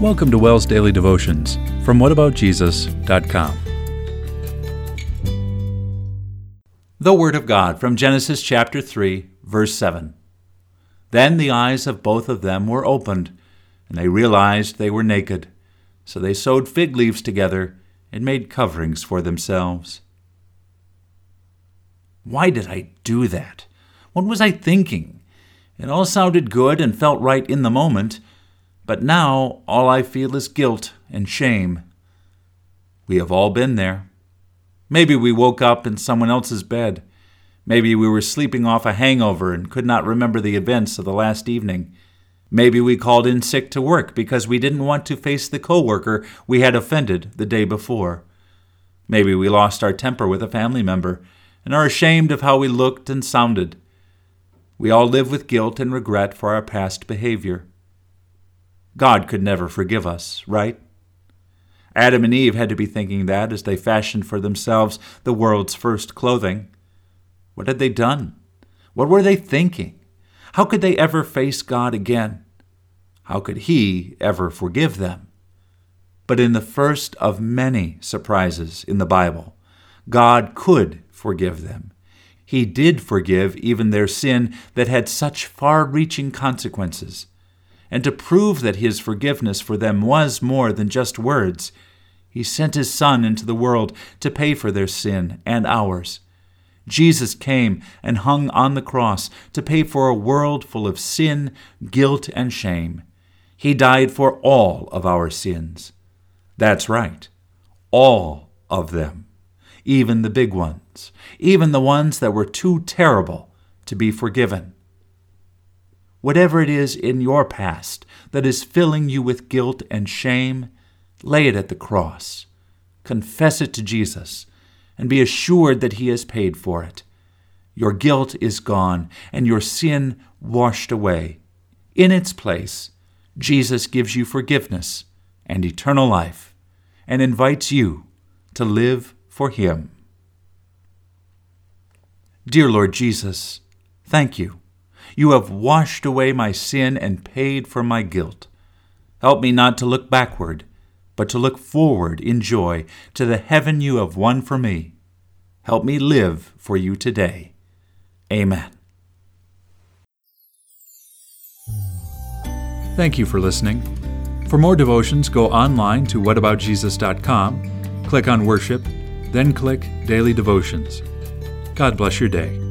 Welcome to WELS Daily Devotions from whataboutjesus.com. The Word of God from Genesis chapter 3, verse 7. Then the eyes of both of them were opened, and they realized they were naked. So they sewed fig leaves together and made coverings for themselves. Why did I do that? What was I thinking? It all sounded good and felt right in the moment but now all I feel is guilt and shame. We have all been there. Maybe we woke up in someone else's bed. Maybe we were sleeping off a hangover and could not remember the events of the last evening. Maybe we called in sick to work because we didn't want to face the coworker we had offended the day before. Maybe we lost our temper with a family member and are ashamed of how we looked and sounded. We all live with guilt and regret for our past behavior. God could never forgive us, right? Adam and Eve had to be thinking that as they fashioned for themselves the world's first clothing. What had they done? What were they thinking? How could they ever face God again? How could He ever forgive them? But in the first of many surprises in the Bible, God could forgive them. He did forgive even their sin that had such far reaching consequences and to prove that his forgiveness for them was more than just words, he sent his Son into the world to pay for their sin and ours. Jesus came and hung on the cross to pay for a world full of sin, guilt, and shame. He died for all of our sins. That's right, all of them, even the big ones, even the ones that were too terrible to be forgiven. Whatever it is in your past that is filling you with guilt and shame, lay it at the cross. Confess it to Jesus and be assured that He has paid for it. Your guilt is gone and your sin washed away. In its place, Jesus gives you forgiveness and eternal life and invites you to live for Him. Dear Lord Jesus, thank you you have washed away my sin and paid for my guilt. Help me not to look backward, but to look forward in joy to the heaven you have won for me. Help me live for you today. Amen. Thank you for listening. For more devotions, go online to whataboutjesus.com, click on Worship, then click Daily Devotions. God bless your day.